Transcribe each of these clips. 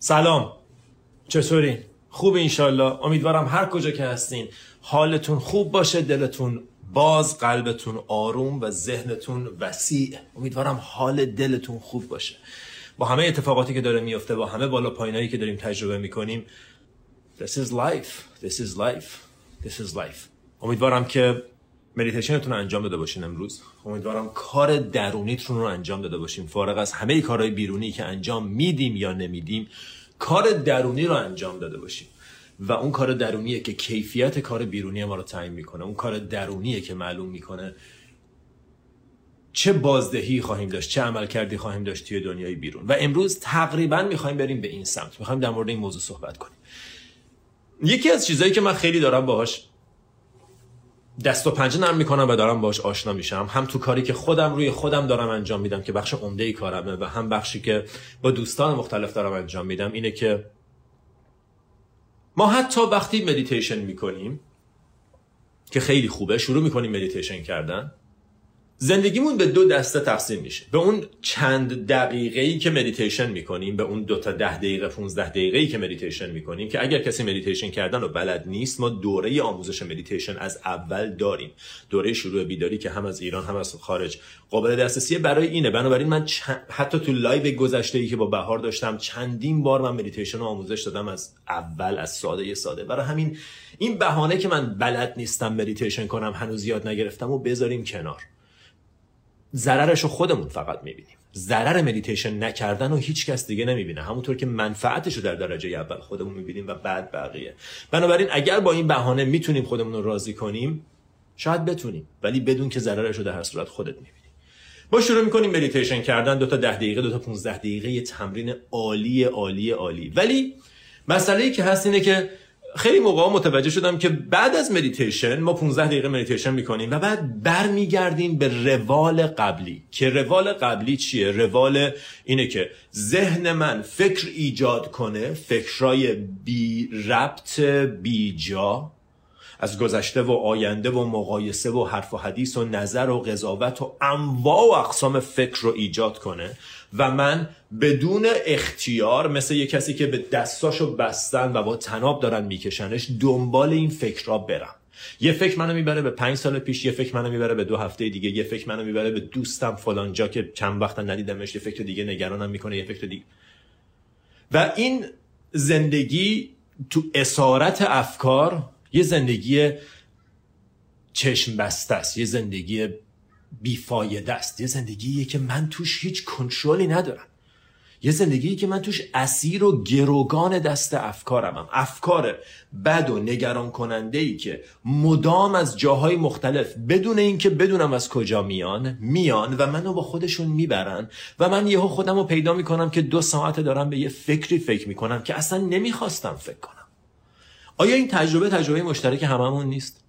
سلام. چطورین؟ خوب انشالله امیدوارم هر کجا که هستین حالتون خوب باشه دلتون باز قلبتون آروم و ذهنتون وسیع. امیدوارم حال دلتون خوب باشه. با همه اتفاقاتی که داره میفته با همه بالا پایینایی که داریم تجربه می‌کنیم This is life. This is life. This is life. امیدوارم که مدیتیشنتون رو انجام داده باشین امروز. امیدوارم کار درونیتون رو انجام داده باشین. فارغ از همه کارهای بیرونی که انجام میدیم یا نمیدیم کار درونی رو انجام داده باشیم و اون کار درونیه که کیفیت کار بیرونی ما رو تعیین می‌کنه. اون کار درونیه که معلوم می‌کنه چه بازدهی خواهیم داشت چه عمل کردی خواهیم داشت توی دنیای بیرون. و امروز تقریبا می‌خوایم بریم به این سمت. می‌خوایم در مورد این موضوع صحبت کنیم. یکی از چیزهایی که من خیلی دارم باهاش دست و پنجه نرم می‌کنم و دارم باش آشنا میشم. هم تو کاری که خودم روی خودم دارم انجام میدم که بخش عمده ای کارمه و هم بخشی که با دوستان مختلف دارم انجام میدم اینه که ما حتی وقتی مدیتیشن می‌کنیم که خیلی خوبه شروع می‌کنیم مدیتیشن کردن زندگیمون به دو دسته تقسیم میشه. به اون چند دقیقه ای که مدیتیشن می‌کنیم به اون دو تا ده دقیقه 15 دقیقه ای که مدیتیشن می‌کنیم که اگر کسی مدیتیشن کردن و بلد نیست ما دوره آموزش مدیتیشن از اول داریم. دوره شروع بیداری که هم از ایران هم از خارج. قابل دسترسی برای اینه. بنابراین من حتی تو live گذشته ای که با بهار داشتم چندین بار من مدیتیشن آموزش دادم از اول از ساده ساده. برای همین این بهانه که من بلد نیستم مدیتیشن کنم هنوز یاد نگرفتم و بذاریم کنار. ضررش رو خودمون فقط می‌بینیم. ضرر مدیتیشن نکردن و هیچ کس دیگه نمی‌بینه. همونطور که منفعتش رو در درجه اول خودمون می‌بینیم و بعد بقیه. بنابراین اگر با این بهانه می‌تونیم خودمون رو راضی کنیم شاید بتونیم. ولی بدون که ضررش رو در هر صورت خودت می‌بینی. ما شروع می‌کنیم مدیتیشن کردن. دو تا ده دقیقه دو تا 15 دقیقه یه تمرین عالی عالی عالی. ولی مسئله ای که هست اینه که خیلی موقع متوجه شدم که بعد از مدیتیشن ما 15 دقیقه مدیتیشن می‌کنیم و بعد برمیگردیم به روال قبلی. که روال قبلی چیه؟ روال اینه که ذهن من فکر ایجاد کنه فکرای بی ربط بی جا از گذشته و آینده و مقایسه و حرف و حدیث و نظر و قضاوت و انواع و اقسام فکر رو ایجاد کنه. و من بدون اختیار مثل یه کسی که به دستاشو بستن و با تناب دارن میکشنش دنبال این فکر را برم. یه فکر منو می‌بره به پنج سال پیش یه فکر منو می‌بره به دو هفته دیگه یه فکر منو می‌بره به دوستم فلان جا که چند وقت ندیدمش یه فکر دیگه نگرانم می‌کنه یه فکر دیگه. و این زندگی تو اسارت افکار یه زندگی چشم بسته است یه زندگی بیفایده است یه زندگیه که من توش هیچ کنترلی ندارم. یه زندگی که من توش اسیر و گروگان دست افکارمم افکار بد و نگران کننده ای که مدام از جاهای مختلف بدون اینکه بدونم از کجا میان میان و منو با خودشون می‌برن و من یهو خودم رو پیدا می‌کنم که دو ساعت دارم به یه فکری فکر می‌کنم که اصلا نمی‌خواستم فکر کنم. آیا این تجربه تجربه مشترک هممون نیست؟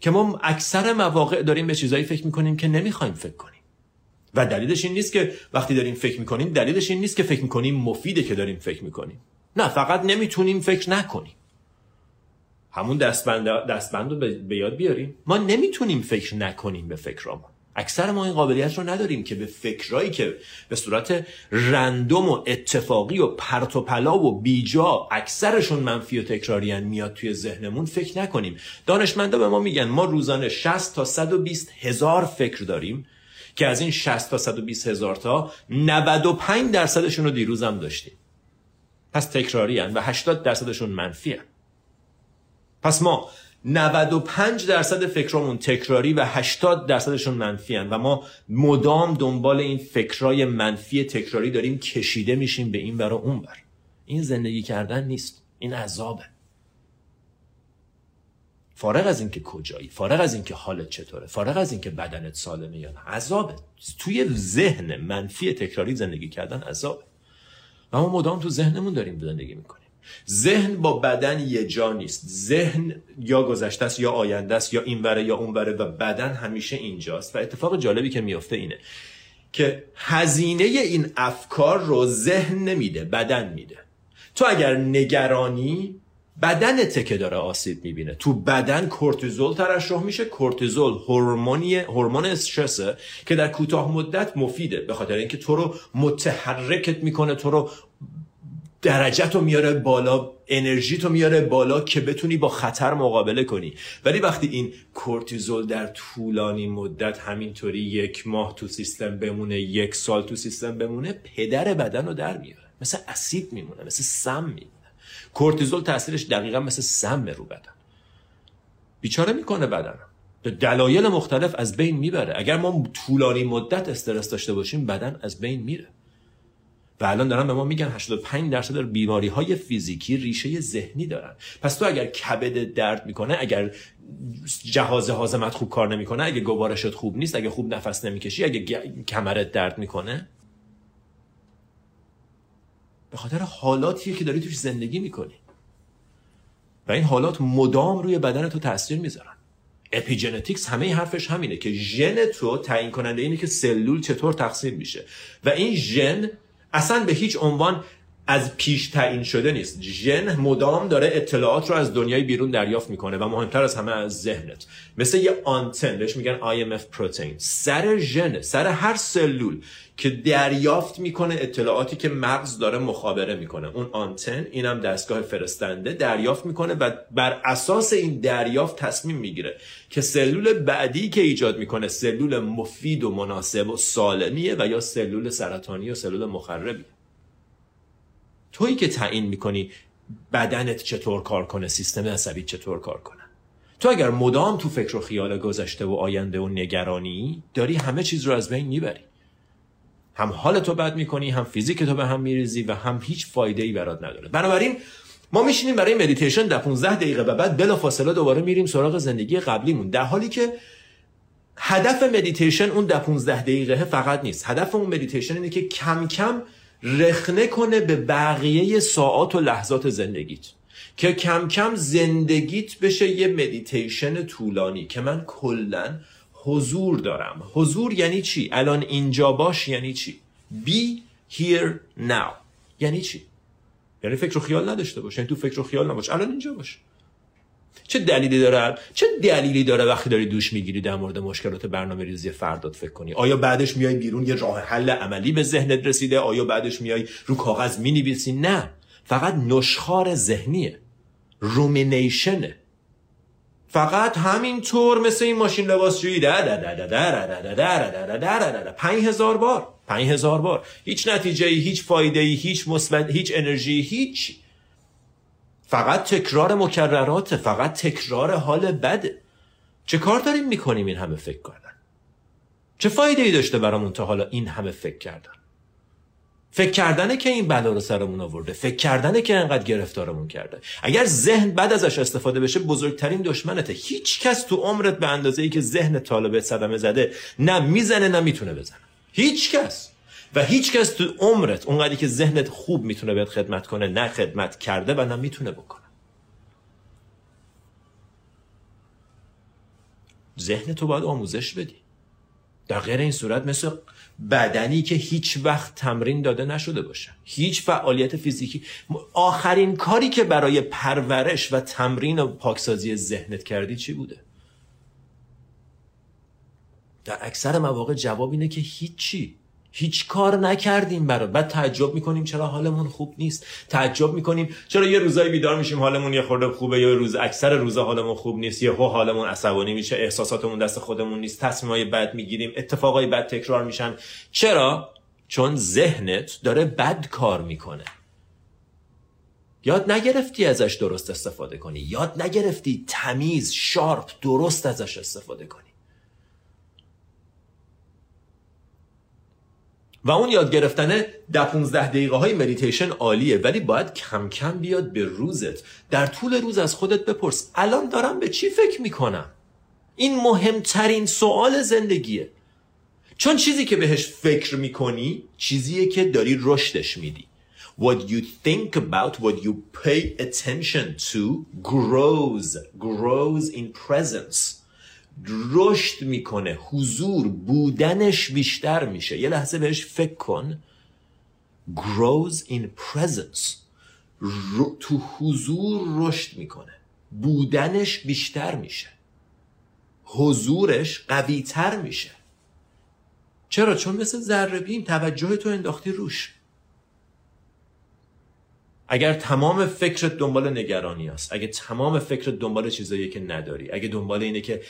که ما اکثر مواقع داریم به چیزایی فکر می‌کنیم که نمی‌خوایم فکر کنیم. و دلیلش این نیست که وقتی داریم فکر می‌کنیم دلیلش این نیست که فکر می‌کنیم مفیده که داریم فکر می‌کنیم. نه فقط نمی‌تونیم فکر نکنیم. همون دستبند, دستبند رو به یاد بیاریم. ما نمی‌تونیم فکر نکنیم به فکرامون. اکثر ما این قابلیت رو نداریم که به فکرایی که به صورت رندوم و اتفاقی و پرت و پلا و بیجا اکثرشون منفی و تکراری میاد توی ذهنمون فکر نکنیم. دانشمندا به ما میگن ما روزانه 60 تا 120 هزار فکر داریم. که از این 60 تا 120 هزار تا 95 درصدشون رو دیروزم داشتیم. پس تکراری و 80 درصدشون منفی هن. پس ما 95 درصد فکرامون تکراری و 80 درصدشون منفی هن و ما مدام دنبال این فکرای منفی تکراری داریم کشیده میشیم به این ور و اون بر این زندگی کردن نیست. این عذابه. فارغ از اینکه کجایی فارغ از اینکه حالت چطوره فارغ از اینکه بدنت سالمه یا نه عذابه. توی ذهن منفی تکراری زندگی کردن عذابه. و ما مدام تو ذهنمون داریم زندگی می‌کنیم. ذهن با بدن یه جا نیست. ذهن یا گذشته است یا آینده است یا اینوره یا اونوره و بدن همیشه اینجاست و اتفاق جالبی که میافته اینه که هزینه این افکار رو ذهن نمیده بدن میده. تو اگر نگرانی بدنته که داره آسیب می‌بینه. تو بدن کورتیزول ترشح میشه. کورتیزول هورمونی هورمون استرسه که در کوتاه مدت مفیده. به خاطر اینکه تو رو متحرکت می‌کنه. تو رو درجت رو میاره بالا انرژی تو میاره بالا که بتونی با خطر مقابله کنی. ولی وقتی این کورتیزول در طولانی مدت همینطوری یک ماه تو سیستم بمونه یک سال تو سیستم بمونه پدر بدن رو در میاره. مثل اسید میمونه مثل سم میمونه. کورتیزول تاثیرش دقیقا مثل سم رو بدن. بیچاره می‌کنه بدن. به دلایل مختلف از بین می‌بره. اگر ما طولانی مدت استرس داشته باشیم بدن از بین میره. و الان دارن به ما میگن 85 درصد بیماری های فیزیکی ریشه ذهنی دارن. پس تو اگر کبد درد می‌کنه اگر جهاز هاضمت خوب کار نمی‌کنه اگه گوارشت خوب نیست اگه خوب نفس نمی‌کشی اگه کمرت درد می‌کنه به خاطر حالاتیه که داری توش زندگی می‌کنی. و این حالات مدام روی بدن تو تاثیر می‌ذارن. epigenetics همه حرفش همینه که ژن تو تعیین کننده اینه که سلول چطور تقسیم میشه. و این ژن اصلا به هیچ عنوان از پیش تعیین شده نیست. ژن مدام داره اطلاعات رو از دنیای بیرون دریافت می‌کنه و مهمتر از همه از ذهنت. مثل یه آنتن بهش میگن IMF protein سر ژن سر هر سلول که دریافت می‌کنه اطلاعاتی که مغز داره مخابره می‌کنه. اون آنتن اینم دستگاه فرستنده دریافت می‌کنه و بر اساس این دریافت تصمیم می‌گیره که سلول بعدی که ایجاد می‌کنه سلول مفید و مناسب و سالمیه و یا سلول سرطانی و سلول مخربیه. تویی که تعیین می‌کنی بدنت چطور کار کنه سیستم عصبی چطور کار کنه؟ تو اگر مدام تو فکر و خیال گذشته و آینده و نگرانی داری همه چیز رو از بین می‌بری. هم حال تو بد می‌کنی هم فیزیک تو به هم میریزی و هم هیچ فایده ای برات نداره. بنابراین ما میشینیم برای مدیتیشن ده 15 دقیقه و بعد بلافاصله دوباره میریم سراغ زندگی قبلیمون. در حالی که هدف مدیتیشن اون ده 15 دقیقه فقط نیست. هدف اون مدیتیشن اینه که کم کم رخنه کنه به بقیه ساعات و لحظات زندگیت که کم کم زندگیت بشه یه مدیتیشن طولانی که من کلا حضور دارم حضور یعنی چی؟ الان اینجا باش یعنی چی؟ Be here now یعنی چی؟ یعنی فکر و خیال نداشته باش یعنی تو فکر و خیال نباش الان اینجا باش چه دلیلی داره چه دلیلی داره وقتی داری دوش می‌گیری در مورد مشکلات برنامه ریزی فردات فکر کنی آیا بعدش میای بیرون یه راه حل عملی به ذهنت رسیده آیا بعدش میای رو کاغذ می‌نویسی نه فقط نشخار ذهنیه رومینیشنه فقط همینطور مثل این ماشین لباسشویی پنج هزار بار پنج هزار بار هیچ نتیجه هیچ فایده هیچ مثبت هیچ انرژی هیچ فقط تکرار مکررات فقط تکرار حال بده چه کار داریم می‌کنیم این همه فکر کردن؟ چه فایده ای داشته برامون تا حالا این همه فکر کردن؟ فکر کردنه که این بلا رو سرمون آورده. فکر کردنه که انقدر گرفتارمون کرده. اگر ذهن بعد ازش استفاده بشه بزرگترین دشمنته. هیچ کس تو عمرت به اندازه ای که ذهن طالبت صدمه زده نه می‌زنه نه می‌تونه بزنه. هیچ کس. و هیچ کس تو عمرت اونقدری که ذهنت خوب می‌تونه بهت خدمت کنه نه خدمت کرده و نه می‌تونه بکنه. ذهن تو باید آموزش بدی. در غیر این صورت مثل بدنی که هیچ وقت تمرین داده نشده باشه. هیچ فعالیت فیزیکی. آخرین کاری که برای پرورش و تمرین و پاکسازی ذهنت کردی چی بوده؟ در اکثر مواقع جواب اینه که هیچی. هیچ کار نکردیم برای بعد تعجب می‌کنیم چرا حالمون خوب نیست. تعجب می‌کنیم چرا یه روزایی بیدار میشیم حالمون یه خورده خوبه یا روز اکثر روزا حالمون خوب نیست یه هو حالمون عصبانی میشه احساساتمون دست خودمون نیست تصمیمای بد می‌گیریم اتفاقای بد تکرار میشن. چرا؟ چون ذهنت داره بد کار می‌کنه. یاد نگرفتی ازش درست استفاده کنی. یاد نگرفتی تمیز شارپ درست ازش استفاده کنی. و اون یاد گرفتن در 15 دقیقه های مدیتیشن عالیه ولی باید کم کم بیاد به روزت. در طول روز از خودت بپرس الان دارم به چی فکر می‌کنم؟ این مهمترین سوال زندگیه. چون چیزی که بهش فکر می‌کنی چیزیه که داری رشدش میدی. What you think about, what you pay attention to grows, grows in presence. رشد می‌کنه. حضور بودنش بیشتر میشه. یه لحظه بهش فکر کن. Grows in presence. تو حضور رشد می‌کنه. بودنش بیشتر میشه. حضورش قویتر میشه. چرا؟ چون مثل ذره بین توجه تو انداختی روش. اگر تمام فکرت دنبال نگرانی است اگه تمام فکرت دنبال چیزایی که نداری اگه دنبال اینه که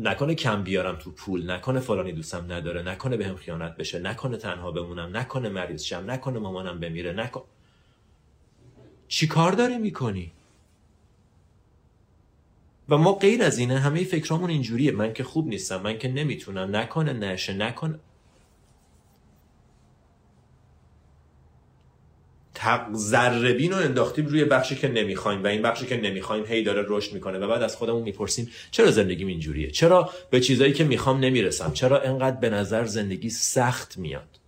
نکنه کم بیارم تو پول نکنه فلانی دوستم نداره نکنه بهم خیانت بشه نکنه تنها بمونم نکنه مریض شم نکنه مامانم بمیره نکن. چی کار داری می‌کنی؟ و ما غیر از اینه همه فکرامون اینجوریه. من که خوب نیستم من که نمی‌تونم نکنه نشه نکنه ذربین رو انداختیم روی بخشی که نمی‌خوایم و این بخشی که نمی‌خوایم هی داره رشد می‌کنه و بعد از خودمون می‌پرسیم چرا زندگیم اینجوریه؟ چرا به چیزایی که می‌خوام نمی‌رسم؟ چرا انقدر به نظر زندگی سخت میاد؟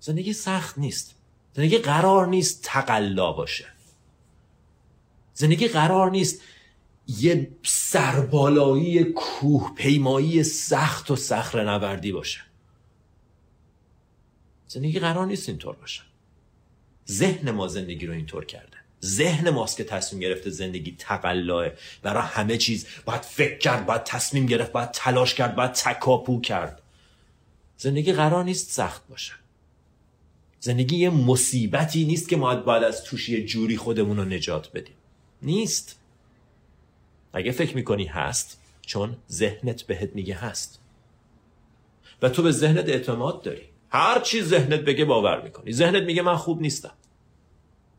زندگی سخت نیست. زندگی قرار نیست تقلا باشه. زندگی قرار نیست یه سربالایی کوه پیمایی سخت و صخره نوردی باشه. زندگی قرار نیست اینطور باشه. ذهن ما زندگی رو اینطور کرده. ذهن ماست که تصمیم گرفته زندگی تقلاه برای همه چیز باید فکر کرد باید تصمیم گرفت باید تلاش کرد باید تکاپو کرد. زندگی قرار نیست سخت باشه. زندگی یه مصیبتی نیست که ما باید از توش جوری خودمون رو نجات بدیم. نیست. اگه فکر می‌کنی هست چون ذهنت بهت میگه هست. و تو به ذهنت اعتماد داری. هر چی ذهنت بگه باور می‌کنی. ذهنت میگه من خوب نیستم.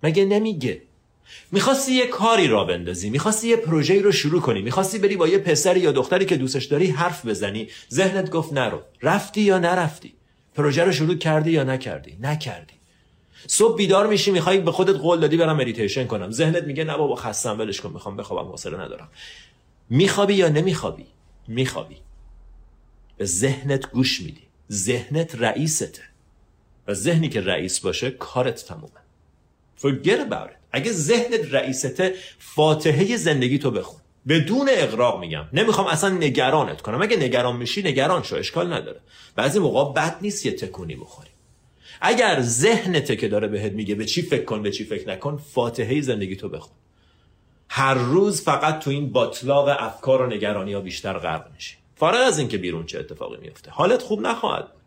مگه نمیگه؟ می‌خواستی یه کاری را بندازی می‌خواستی یه پروژه‌ای رو شروع کنی می‌خواستی بری با یه پسری یا دختری که دوستش داری حرف بزنی. ذهنت گفت نرو. رفتی یا نرفتی؟ پروژه رو شروع کردی یا نکردی؟ نکردی. صبح بیدار میشی می‌خوای به خودت قول دادی برم مدیتیشن کنم. ذهنت میگه نه بابا خستم ولش کن می‌خوام بخوابم حوصله ندارم. میخوابی یا نمیخوابی؟ میخوابی. به ذهنت گوش میدی. ذهنت رئیسته. و ذهنی که رئیس باشه کارت تمومه. Forget about it. اگه ذهنت رئیسته فاتحه زندگیتو بخون. بدون اغراق میگم. نمی‌خوام اصلا نگرانت کنم. اگه نگران میشی نگران شو. اشکال نداره. بعضی موقع بد نیست یه تکونی بخوری. اگر ذهنته که داره بهت میگه به چی فکر کن به چی فکر نکن فاتحه زندگی تو بخون. هر روز فقط تو این باطلاق افکار و نگرانی ها بیشتر غرق میشی. فارغ از اینکه بیرون چه اتفاقی میفته حالت خوب نخواهد بود.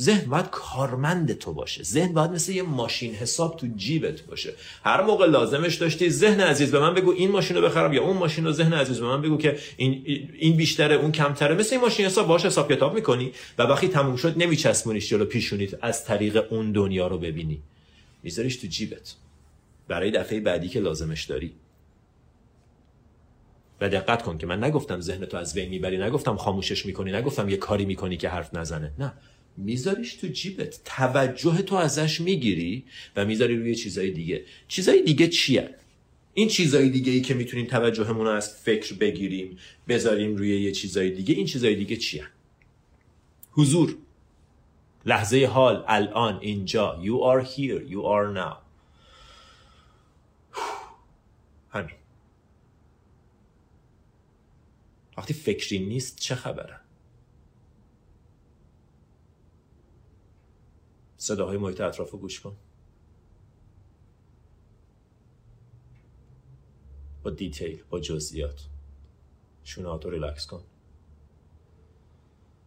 ذهن باید کارمند تو باشه. ذهن باید مثل یه ماشین حساب تو جیبت باشه. هر موقع لازمش داشتی ذهن عزیز به من بگو این ماشین رو بخرم یا اون ماشین رو ذهن عزیز به من بگو که این این بیشتره اون کمتره. مثل این ماشین حساب باشه حساب کتاب می‌کنی و وقتی تموم شد نمیچسبونیش جلو پیشونیت از طریق اون دنیا رو ببینی. میذاریش تو جیبت. برای دفعه بعدی که لازمش داری. و دقت کن که من نگفتم ذهن تو از بین می‌بری نگفتم خاموشش می‌کنی نگفتم یه کاری می‌کنی که حرف نزنه. نه. میذاریش تو جیبت. توجه تو ازش می‌گیری و می‌ذاری روی چیزای دیگه. چیزای دیگه چیه؟ این چیزای دیگه ای که می‌تونیم توجهمون رو از فکر بگیریم بذاریم روی یه چیزای دیگه این چیزای دیگه چیه؟ حضور. لحظه حال الان اینجا. You are here. You are now همین وقتی فکری نیست چه خبره؟ صداهای محیط اطراف رو گوش کن. با detail با جزئیات. شونه رو ریلکس کن.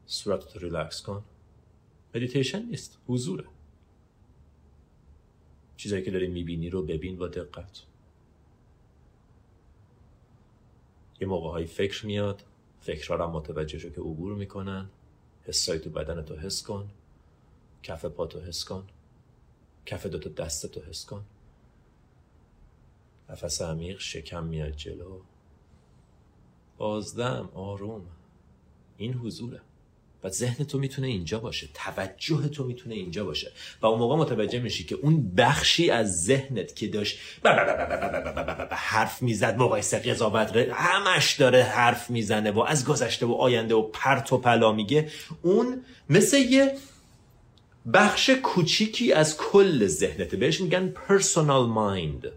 صورت رو ریلکس کن. مدیتیشن نیست حضوره. چیزایی که داری می‌بینی رو ببین با دقت. یه موقع‌هایی فکر میاد فکرها رو متوجه شو که عبور می‌کنن. حسای تو بدنتو حس کن. کف پاتو حس کن. کف دوتا دستتو حس کن. نفس عمیق شکم میاد جلو. بازدم آروم. این حضوره. و ذهن تو می‌تونه اینجا باشه توجه تو می‌تونه اینجا باشه. و اون موقع متوجه میشی که اون بخشی از ذهنت که داشت حرف می‌زد مقایسه قضاوت همش داره حرف می‌زنه و از گذشته و آینده و پرت و پلا میگه. اون مثل یه بخش کوچیکی از کل ذهنته. بهش میگن personal mind.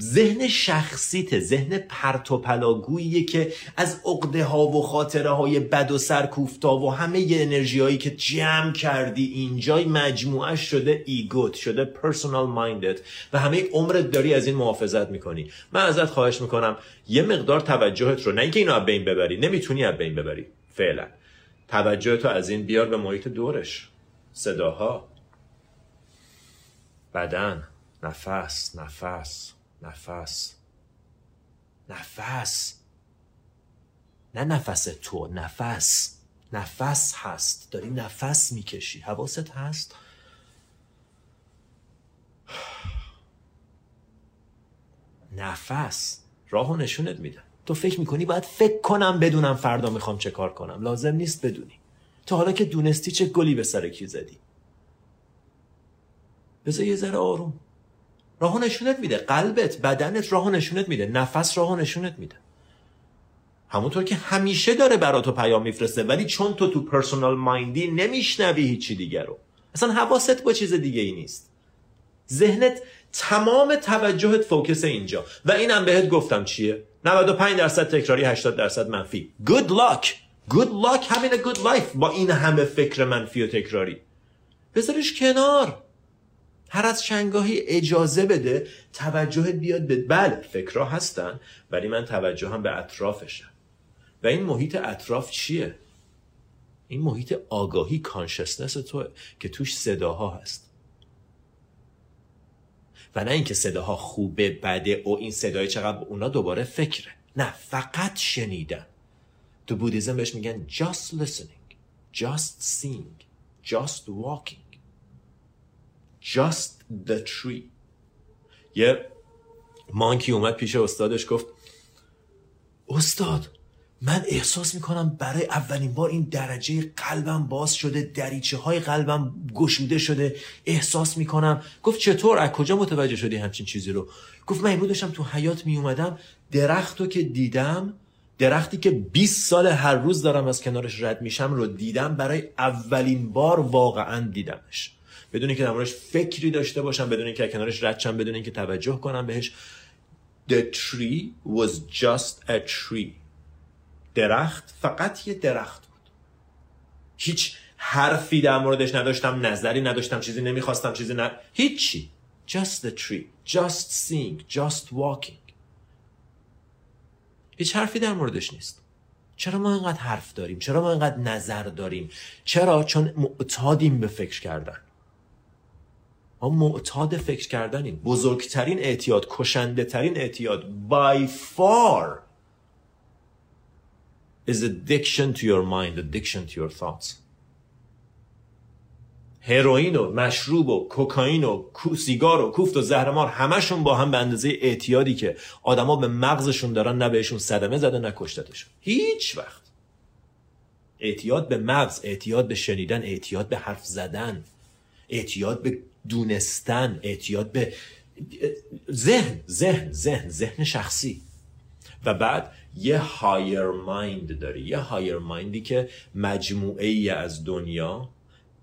ذهن شخصیت ذهن پرتوپلاگوییه که از عقده ها و خاطره های بد و سرکوفتا و همه ی انرژی هایی که جمع کردی اینجای مجموعه شده ایگوت شده پرسونال مایندت و همه عمرت داری از این محافظت می‌کنی. من ازت خواهش می‌کنم یه مقدار توجهت رو نه اینکه اینو از بین ببری نمی‌تونی از بین ببری فعلا. توجهت رو از این بیار به محیط دورش. صداها. بدن. نفس. نفس. نفس. نفس. نه نفس تو نفس. نفس هست. داری نفس می‌کشی. حواست هست؟ نفس. راهو نشونت میدن تو فکر می‌کنی باید فکر کنم بدونم فردا می‌خوام چه کار کنم. لازم نیست بدونی. تا حالا که دونستی چه گلی به سر کی زدی؟ بذار یه ذره آروم. راهو نشونت میده. قلبت بدنت راهو نشونت میده. نفس راهو نشونت میده. همونطور که همیشه داره برا تو پیام میفرسته ولی چون تو تو پرسونال مایندی نمیشنوی هیچی دیگه رو. اصلا حواست با چیز دیگه ای نیست. ذهنت تمام توجهت فوکس اینجا. و اینم بهت گفتم چیه؟ 95 درصد تکراری 80 درصد منفی. Good luck! Good luck a good life با این همه فکر منفی و تکراری. بذارش کنار. هر از چنگاهی اجازه بده توجهت بیاد به بله فکرها هستن ولی من توجهم به اطرافشم. و این محیط اطراف چیه؟ این محیط آگاهی کانشسنس تو که توش صداها هست. و نه اینکه صداها خوبه بده و این صدای چقدر اونا دوباره فکره. نه فقط شنیدن. تو بودیزم بهش میگن just listening just seeing just walking. Just the tree. یه مانکی اومد پیش استادش گفت استاد من احساس می‌کنم برای اولین بار این درجه قلبم باز شده دریچه های قلبم گشوده شده احساس می‌کنم. گفت چطور؟ از کجا متوجه شدی همچین چیزی رو؟ گفت من داشتم تو حیات میومدم درخت رو که دیدم درختی که 20 سال هر روز دارم از کنارش رد میشم رو دیدم برای اولین بار واقعا دیدمش. بدون اینکه دربارش فکری داشته باشم بدون اینکه کنارش رد شم بدون اینکه توجه کنم بهش. The tree was just a tree. درخت فقط یه درخت بود. هیچ حرفی در موردش نداشتم نظری نداشتم چیزی نمی‌خواستم چیزی نه هیچی. Just the tree. Just seeing. Just walking. هیچ حرفی در موردش نیست. چرا ما اینقدر حرف داریم؟ چرا ما اینقدر نظر داریم؟ چرا؟ چون معتادیم به فکر کردن. ما معتاد فکر کردنیم. بزرگترین اعتیاد کشنده ترین اعتیاد by far is addiction to your mind addiction to your thoughts. هروئین و مشروب و کوکائین و سیگار و کوفت و زهرمار همشون با هم به اندازه اعتیادی که آدما به مغزشون دارن نه بهشون صدمه زده نه کشتتشون. هیچ وقت. اعتیاد به مغز اعتیاد به شنیدن اعتیاد به حرف زدن اعتیاد به دونستن اعتیاد به ذهن ذهن ذهن ذهن شخصی. و بعد یه higher mind داری یه higher mind ی که مجموعه ای از دنیا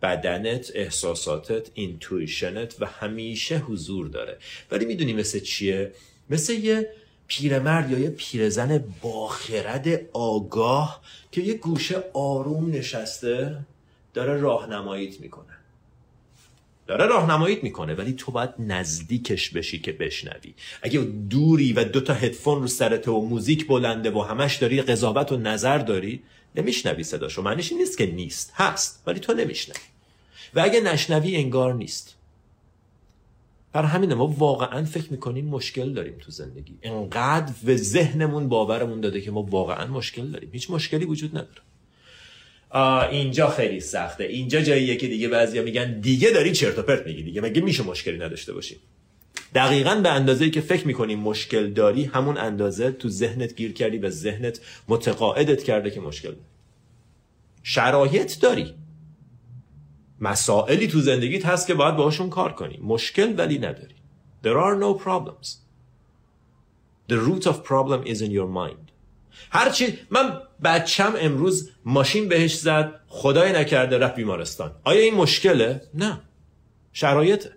بدنت احساساتت اینتویشنت و همیشه حضور داره. ولی می‌دونی مثل چیه؟ مثل یه پیرمرد یا یه پیرزن باخرد آگاه که یه گوشه آروم نشسته داره راهنماییت می‌کنه. داره راهنماییت می‌کنه ولی تو باید نزدیکش بشی که بشنوی. اگه دوری و دوتا هدفون رو سرت و موزیک بلنده و همش داری قضاوت و نظر داری نمیشنوی صداشو. معنیش نیست که نیست هست ولی تو نمیشنوی. و اگه نشنوی انگار نیست. بر همین ما واقعا فکر می‌کنیم مشکل داریم تو زندگی. انقدر به ذهنمون باورمون داده که ما واقعا مشکل داریم. هیچ مشکلی وجود نداره. اینجا خیلی سخته. اینجا جاییه که دیگه بعضیا میگن دیگه داری چرت و پرت میگی دیگه. مگه میشه مشکلی نداشته باشی؟ دقیقا به اندازه که فکر می‌کنی مشکل داری همون اندازه تو ذهنت گیر کردی به ذهنت متقاعدت کرده که مشکل داری. شرایط داری. مسائلی تو زندگیت هست که باید باهاشون کار کنی. مشکل ولی نداری. There are no problems. The root of problem is in your mind. هرچی من بچم امروز ماشین بهش زد خدای نکرده رفت بیمارستان. آیا این مشکله؟ نه. شرایطه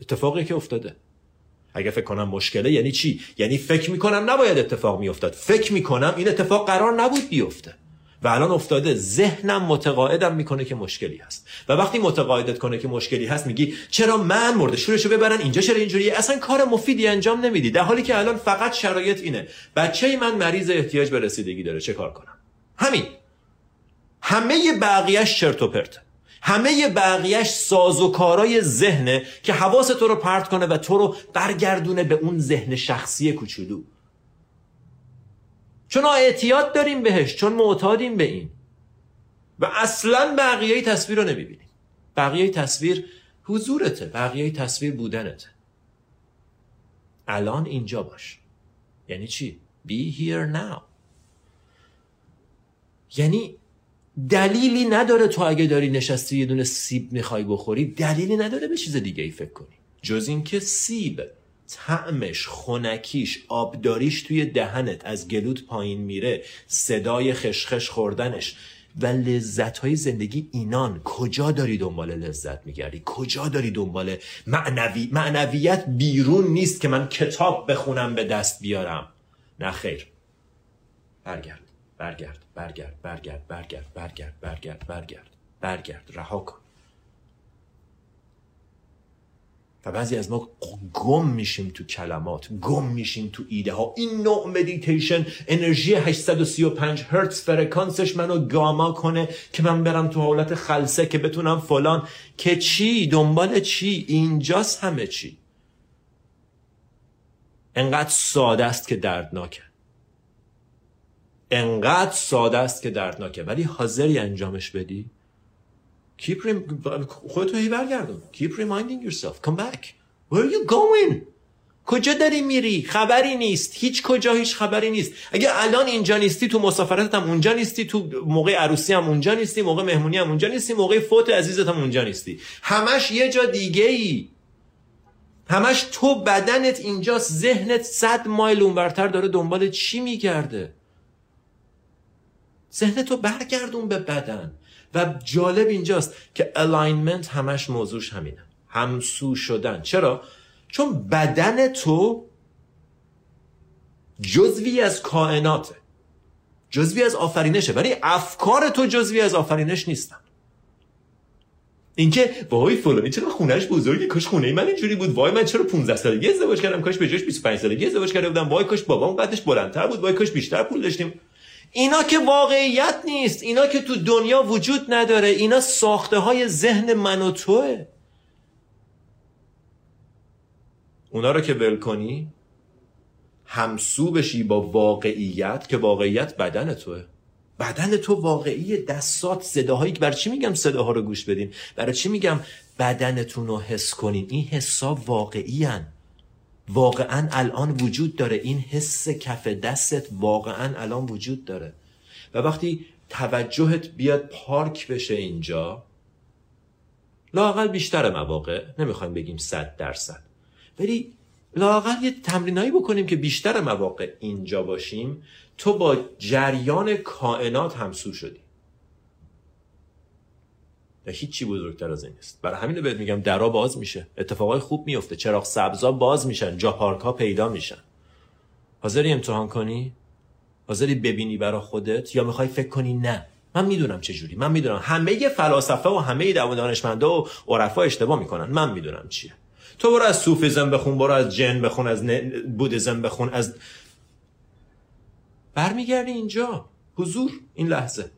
اتفاقی که افتاده. اگه فکر کنم مشکله یعنی چی؟ یعنی فکر می‌کنم نباید اتفاق میافتاد. فکر می‌کنم این اتفاق قرار نبود بیفته. و الان افتاده. ذهنم متقاعدم می‌کنه که مشکلی هست. و وقتی متقاعدت کنه که مشکلی هست میگی چرا من مرده؟ شورشو ببرن. اینجا چرا اینجوریه؟ اصلا کار مفیدی انجام نمیدی. در حالی که الان فقط شرایط اینه. بچه من مریض احتیاج به رسیدگی داره. چه کار کنم؟ همین. همه بقیهش چرت و پرت همه بقیهش ساز و کارای ذهنه که حواس تو رو پرت کنه و تو رو برگردونه به اون ذهن شخصی کوچولو. چون اعتیاد داریم بهش چون معتادیم به این. و اصلا بقیه تصویر رو نمی‌بینیم. بقیه تصویر حضورته بقیه تصویر بودنته. الان اینجا باش. یعنی چی؟ Be here now. یعنی دلیلی نداره تو اگه داری نشستی یه دونه سیب می‌خوای بخوری دلیلی نداره به چیز دیگه ای فکر کنی. جز اینکه سیب. طعمش خونکیش آبداریش توی دهنت از گلوت پایین میره صدای خشخش خوردنش و لذت های زندگی اینان. کجا داری دنبال لذت میگردی؟ کجا داری دنبال معنوی؟ معنویت بیرون نیست که من کتاب بخونم به دست بیارم. نه خیر. برگرد. برگرد. برگرد. برگرد. برگرد. برگرد. برگرد. برگرد. برگرد. رها کن. و بعضی از ما گم میشیم تو کلمات گم میشیم تو ایده ها این نوع مدیتیشن انرژی 835 هرتز فرکانسش منو گاما کنه که من برم تو حالت خلسه که بتونم فلان. که چی؟ دنبال چی؟ اینجاست همه چی. انقدر ساده است که دردناکه. انقدر ساده است که دردناکه. ولی حاضری انجامش بدی؟ Keep. خودتو هی برگردون. Keep reminding yourself. Come back. Where are you going? کجا داری میری؟ خبری نیست. هیچ کجا هیچ خبری نیست. اگه الان اینجا نیستی تو مسافرت هم اونجا نیستی. تو موقع عروسی هم اونجا نیستی. موقع مهمونی هم اونجا نیستی. موقع فوت عزیزت هم اونجا نیستی. همش یه جا دیگه ای همش تو بدنت اینجاست. ذهنت صد مایل اونورتر داره دنبال چی میگرده؟ ذهنتو برگردون به بدن. و جالب اینجاست که alignment همش موضوعش همینه. همسو شدن. چرا؟ چون بدن تو جزوی از کائناته. جزوی از آفرینشه. ولی افکار تو جزوی از آفرینش نیستن. اینکه وای فلانی چرا خونهش بزرگه؟ کاش خونه من اینجوری بود. وای من چرا 15 سالگی ازدواج کردم؟ کاش به جاش 25 سالگی ازدواج کرده بودم وای کاش بابام قدش بلندتر بود. وای کاش بیشتر پول داشتیم. اینا که واقعیت نیست اینا که تو دنیا وجود نداره اینا ساخته های ذهن من و توه. اونا رو که ول کنی همسو بشی با واقعیت که واقعیت بدن توه. بدن تو واقعی دستات. صداهایی که برای چی میگم صداها رو گوش بدین برای چی میگم بدنتون رو حس کنین؟ این حسا واقعی هن. واقعا الان وجود داره. این حس کف دستت واقعا الان وجود داره. و وقتی توجهت بیاد پارک بشه اینجا لاقل بیشتر مواقع نمی‌خوایم بگیم صد درصد ولی لاقل یه تمرینایی بکنیم که بیشتر مواقع اینجا باشیم. تو با جریان کائنات همسو شدی. و هیچی بزرگتر از این نیست. برای همین بهت میگم درا باز میشه. اتفاقای خوب میفته. چراغ سبزا باز میشن. جا پارک ها پیدا میشن. حاضری امتحان کنی؟ حاضری ببینی برا خودت؟ یا می‌خوای فکر کنی نه؟ من می‌دونم چه جوری من می‌دونم همه فلاسفه و همه دانشمندا و عرفا اشتباه می‌کنن. من می‌دونم چیه. تو برو از صوفیزم بخون برو از جن بخون از بودیزم بخون از برمیگردی اینجا. حضور این لحظه.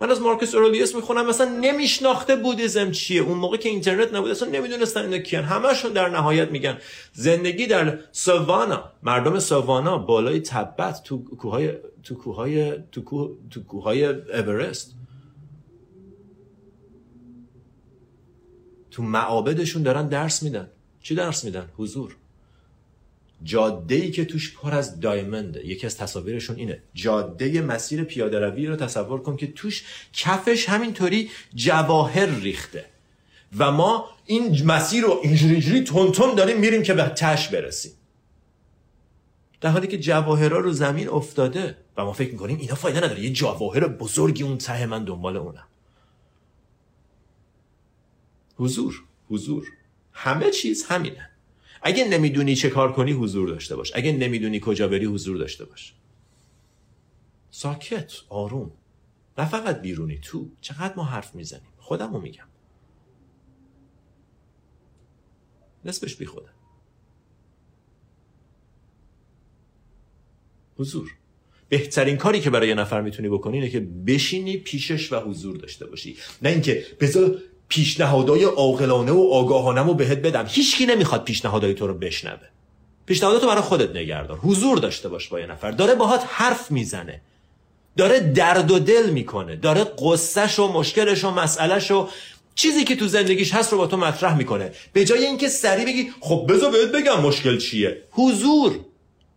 من از مارکس اورولیوس می‌خونم مثلا نمیشناخته بودیزم چیه. اون موقع که اینترنت نبود اصلا نمی‌دونستن اینا کیان. همشون در نهایت میگن. زندگی در سوانا مردم سوانا بالای تبت تو کوههای تو کوههای تو کوه تو کوههای اورست. تو معابدشون دارن درس میدن. چی درس میدن؟ حضور. جاده ای که توش پر از دایمنده. یکی از تصاویرشون اینه. جاده مسیر پیاده روی رو تصور کن که توش کفش همینطوری جواهر ریخته. و ما این مسیر رو اینجوری اینجوری تون داریم میریم که به تش برسیم. در حالی که جواهرها رو زمین افتاده و ما فکر می‌کنیم اینا فایده نداره. یه جواهر بزرگی اون ته من دنبال اونم. حضور حضور. همه چیز همینه. اگه نمی‌دونی چه کار کنی حضور داشته باش. اگه نمی‌دونی کجا بری حضور داشته باش. ساکت آروم. نه فقط بیرونی. تو چقدر ما حرف می‌زنیم؟ خودم میگم. نصفش بی خوده حضور. بهترین کاری که برای یه نفر می‌تونی بکنی اینه که بشینی پیشش و حضور داشته باشی. نه اینکه بذار پیشنهادهای عاقلانه و آگاهانه رو بهت بدم. هیچکی نمی‌خواد پیشنهادهای تو رو بشنوه. پیشنهاداتو برای خودت نگردار حضور داشته باش با یه نفر. داره باهات حرف می‌زنه. داره درد و دل می‌کنه. داره قصهش و مشکلش و مسئلهش و چیزی که تو زندگیش هست رو با تو مطرح می‌کنه. به جای اینکه سری بگی خب بذار بهت بگم مشکل چیه. حضور.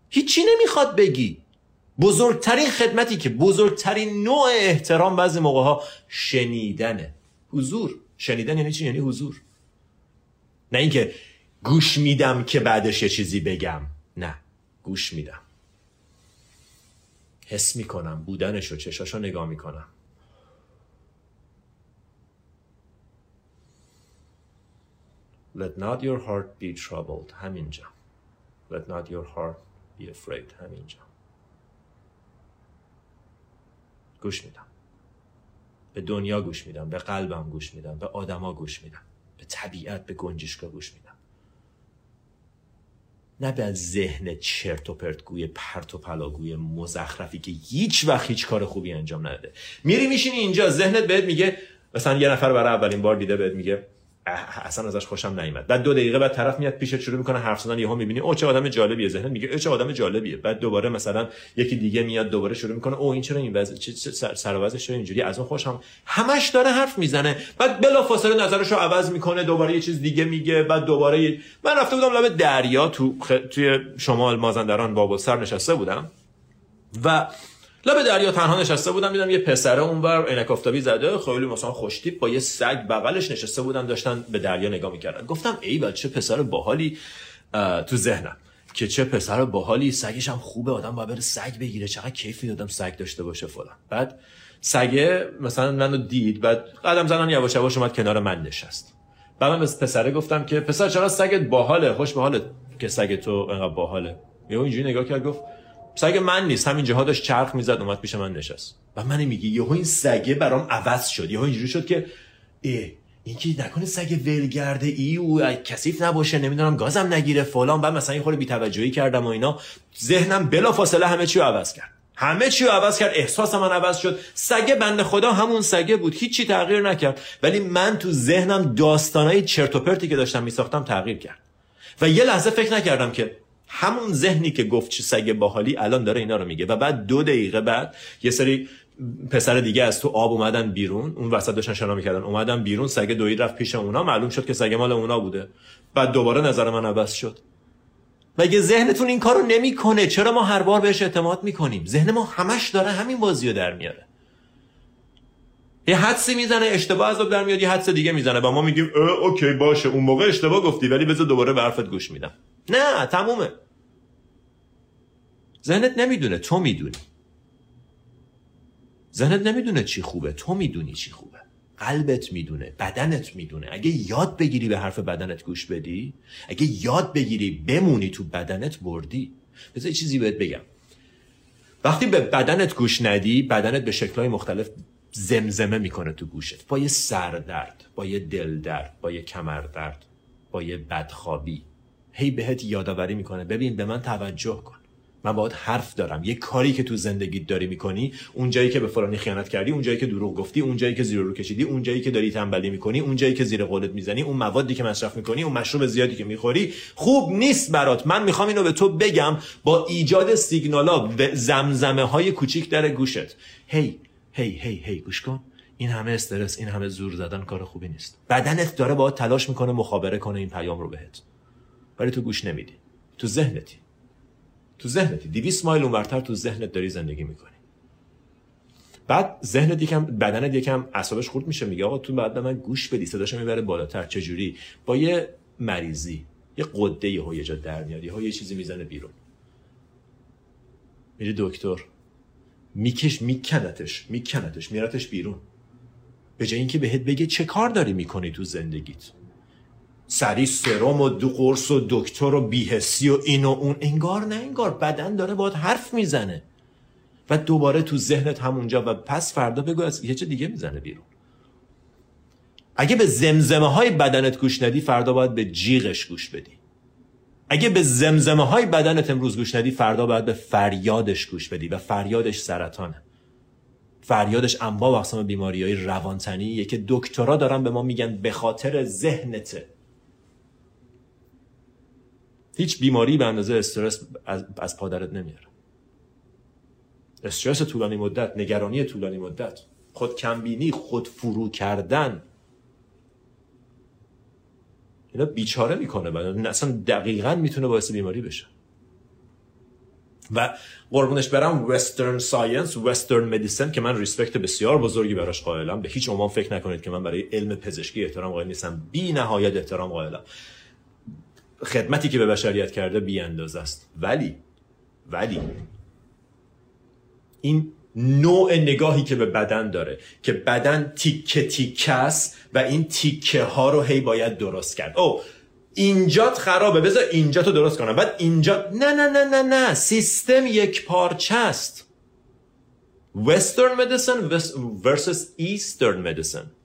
هیچی نمی‌خواد بگی. بزرگترین خدمتی که بزرگترین نوع احترام بعضی موقع ها شنیدنه. حضور. شنیدن یعنی چی؟ یعنی حضور. نه اینکه گوش میدم که بعدش یه چیزی بگم. نه گوش میدم. حس می‌کنم بودنشو چشاشو نگاه می‌کنم. Let not your heart be troubled. همینجا. Let not your heart be afraid. همینجا. گوش میدم. به دنیا گوش میدم به قلبم گوش میدم به آدما گوش میدم به طبیعت به گنجشگاه گوش میدم. نه به ذهن چرت و پرتگوی پرت و پلاگوی مزخرفی که هیچ وقت هیچ کار خوبی انجام نده میری میشینی اینجا ذهنت بهت میگه مثلا یه نفر برای اولین بار دیده بهت میگه اصلا ازش خوشم نیومد. بعد دو دقیقه بعد طرف میاد پیشت شروع می‌کنه حرف زدن یهو می‌بینی او چه آدم جالبیه ذهن میگه او چه آدم جالبیه. بعد دوباره مثلا یکی دیگه میاد دوباره شروع می‌کنه او این چرا این وضع چه سر و چرا اینجوری از اون خوشم همش داره حرف می‌زنه. بعد بلافاصله نظرش رو عوض می‌کنه دوباره یه چیز دیگه میگه. بعد دوباره. من رفته بودم لب دریا تو خ... توی شمال مازندران بابل سر نشسته بودم. و لب دریا تنها نشسته بودم دیدم یه پسره اونور عینک آفتابی زده خیلی مثلا خوشتیپ با یه سگ بغلش نشسته بودن داشتن به دریا نگاه می‌کردن. گفتم ای چه پسر باحالی تو ذهنم. که چه پسر باحالی سگش هم خوبه آدم باید بره سگ بگیره چقدر کیف می‌دادم سگ داشته باشه فلان. بعد سگه مثلا منو دید بعد قدم زنان یواش یواش اومد کنار من نشست. بعد من به پسره گفتم که پسر چرا سگت باحاله خوش باحاله که سگ تو انقدر باحاله. یهو اینجوری نگاه کرد گفت سگ من نیست همین جاها داشت چرخ می‌زد اومد پیش من نشست. و من میگی یهو این سگه برام عوض شد یهو اینجوری شد که ای این که نکنه سگ ولگرده ای و کثیف نباشه نمی‌دونم گازم نگیره فلان بعد مثلا این خورده بی‌توجهی کردم و اینا. ذهنم بلافاصله همه چی رو عوض کرد. همه چی رو عوض کرد احساس من عوض شد. سگه بنده خدا همون سگه بود هیچی تغییر نکرد. ولی من تو ذهنم داستانای چرت و پرتی که داشتم میساختم تغییر کرد. و یه لحظه فکر نکردم که همون ذهنی که گفت چه سگ باحالی الان داره اینا رو میگه. و بعد دو دقیقه بعد یه سری پسر دیگه از تو آب اومدن بیرون. اون وسط داشتن شنا می‌کردن. اومدن بیرون سگ دوید رفت پیش اونا. معلوم شد که سگ مال اونا بوده. بعد دوباره نظر من عوض شد. مگه ذهنتون این کارو نمی‌کنه چرا ما هر بار بهش اعتماد می‌کنیم؟ ذهن ما همش داره همین بازی رو در میاره. یه حدسی می‌زنه اشتباه از در میاد یه حدس دیگه می‌زنه. و ما میگیم اوکی باشه. اون موقع اشتباه گفتی ولی بذار دوباره به حرفت گوش میدم. نه تمومه. ذهنت نمی‌دونه تو می‌دونی. ذهنت نمی‌دونه چی خوبه تو می‌دونی چی خوبه. قلبت می‌دونه بدنت می‌دونه. اگه یاد بگیری به حرف بدنت گوش بدی اگه یاد بگیری بمونی تو بدنت بردی. بذار چیزی بهت بگم. وقتی به بدنت گوش ندی بدنت به شکلهای مختلف زمزمه می‌کنه تو گوشت. با یه سردرد با یه دل درد با یه کمر درد با یه بدخوابی. هی بهت یادآوری می‌کنه. ببین به من توجه کن. من باید حرف دارم. یه کاری که تو زندگیت داری می‌کنی اون جایی که به فلانی خیانت کردی اون جایی که دروغ گفتی اون جایی که زیر رو کشیدی اون جایی که داری تنبلی می‌کنی اون جایی که زیر قولت می‌زنی اون موادی که مصرف می‌کنی اون مشروب زیادی که می‌خوری خوب نیست برات. من می‌خوام اینو به تو بگم با ایجاد سیگنالا به زمزمه های کوچیک در گوشت. هی هی هی هی گوش کن. این همه استرس این همه زور زدن کار خوبی نیست. بدنت داره با تلاش می‌کنه مخابره کنه این پیام رو بهت. ولی تو گوش نمیدی. تو ذهنتی. تو ذهنتی. 200 مایل اونورتر تو ذهنت داری زندگی می‌کنی. بعد ذهنت یکم بدنت یکم اعصابش خورد میشه. میگه آقا تو بعد من گوش بدی. صداشو می‌بره بالاتر. چه جوری با یه مریضی. یه قده یه یه جا در میاد. یه یه چیزی می‌زنه بیرون. میری دکتر. میکش میکنتش میکنتش میرتش بیرون. به جای اینکه بهت بگه چه کار داری می‌کنی تو زندگیت. سری سرم و دو قرص و دکتر و بیهسی و این و اون. انگار نه انگار بدن داره باید حرف می‌زنه. و دوباره تو ذهنت همونجا و پس فردا بگو از یه چه دیگه می‌زنه بیرون. اگه به زمزمه های بدنت گوش ندی فردا باید به جیغش گوش بدی. اگه به زمزمه های بدنت امروز گوش ندی فردا باید به فریادش گوش بدی و فریادش سرطانه. فریادش انواع و اقسام بیماری های روانتنیه که دکترا دارن به ما میگن به خاطر ذهنته. هیچ بیماری به اندازه استرس از پا درت نمیاره. استرس طولانی مدت نگرانی طولانی مدت خود کم‌بینی خود فرو کردن. اینا بیچاره می‌کنه بدن اصلا دقیقا می‌تونه باعث بیماری بشه. و قربونش برم Western science Western medicine که من respect بسیار بزرگی براش قائلم. به هیچ عنوان فکر نکنید که من برای علم پزشکی احترام قائل نیستم. بی نهایت احترام قائلم. خدمتی که به بشریت کرده بی اندازه است. ولی ولی این نوع نگاهی که به بدن داره که بدن تیکه تیکه است و این تیکه ها رو هی باید درست کرد. او اینجات خرابه. بذار اینجا تو درست کنم. بعد اینجا نه نه نه نه نه. سیستم یک پارچه است. Western medicine versus Eastern medicine.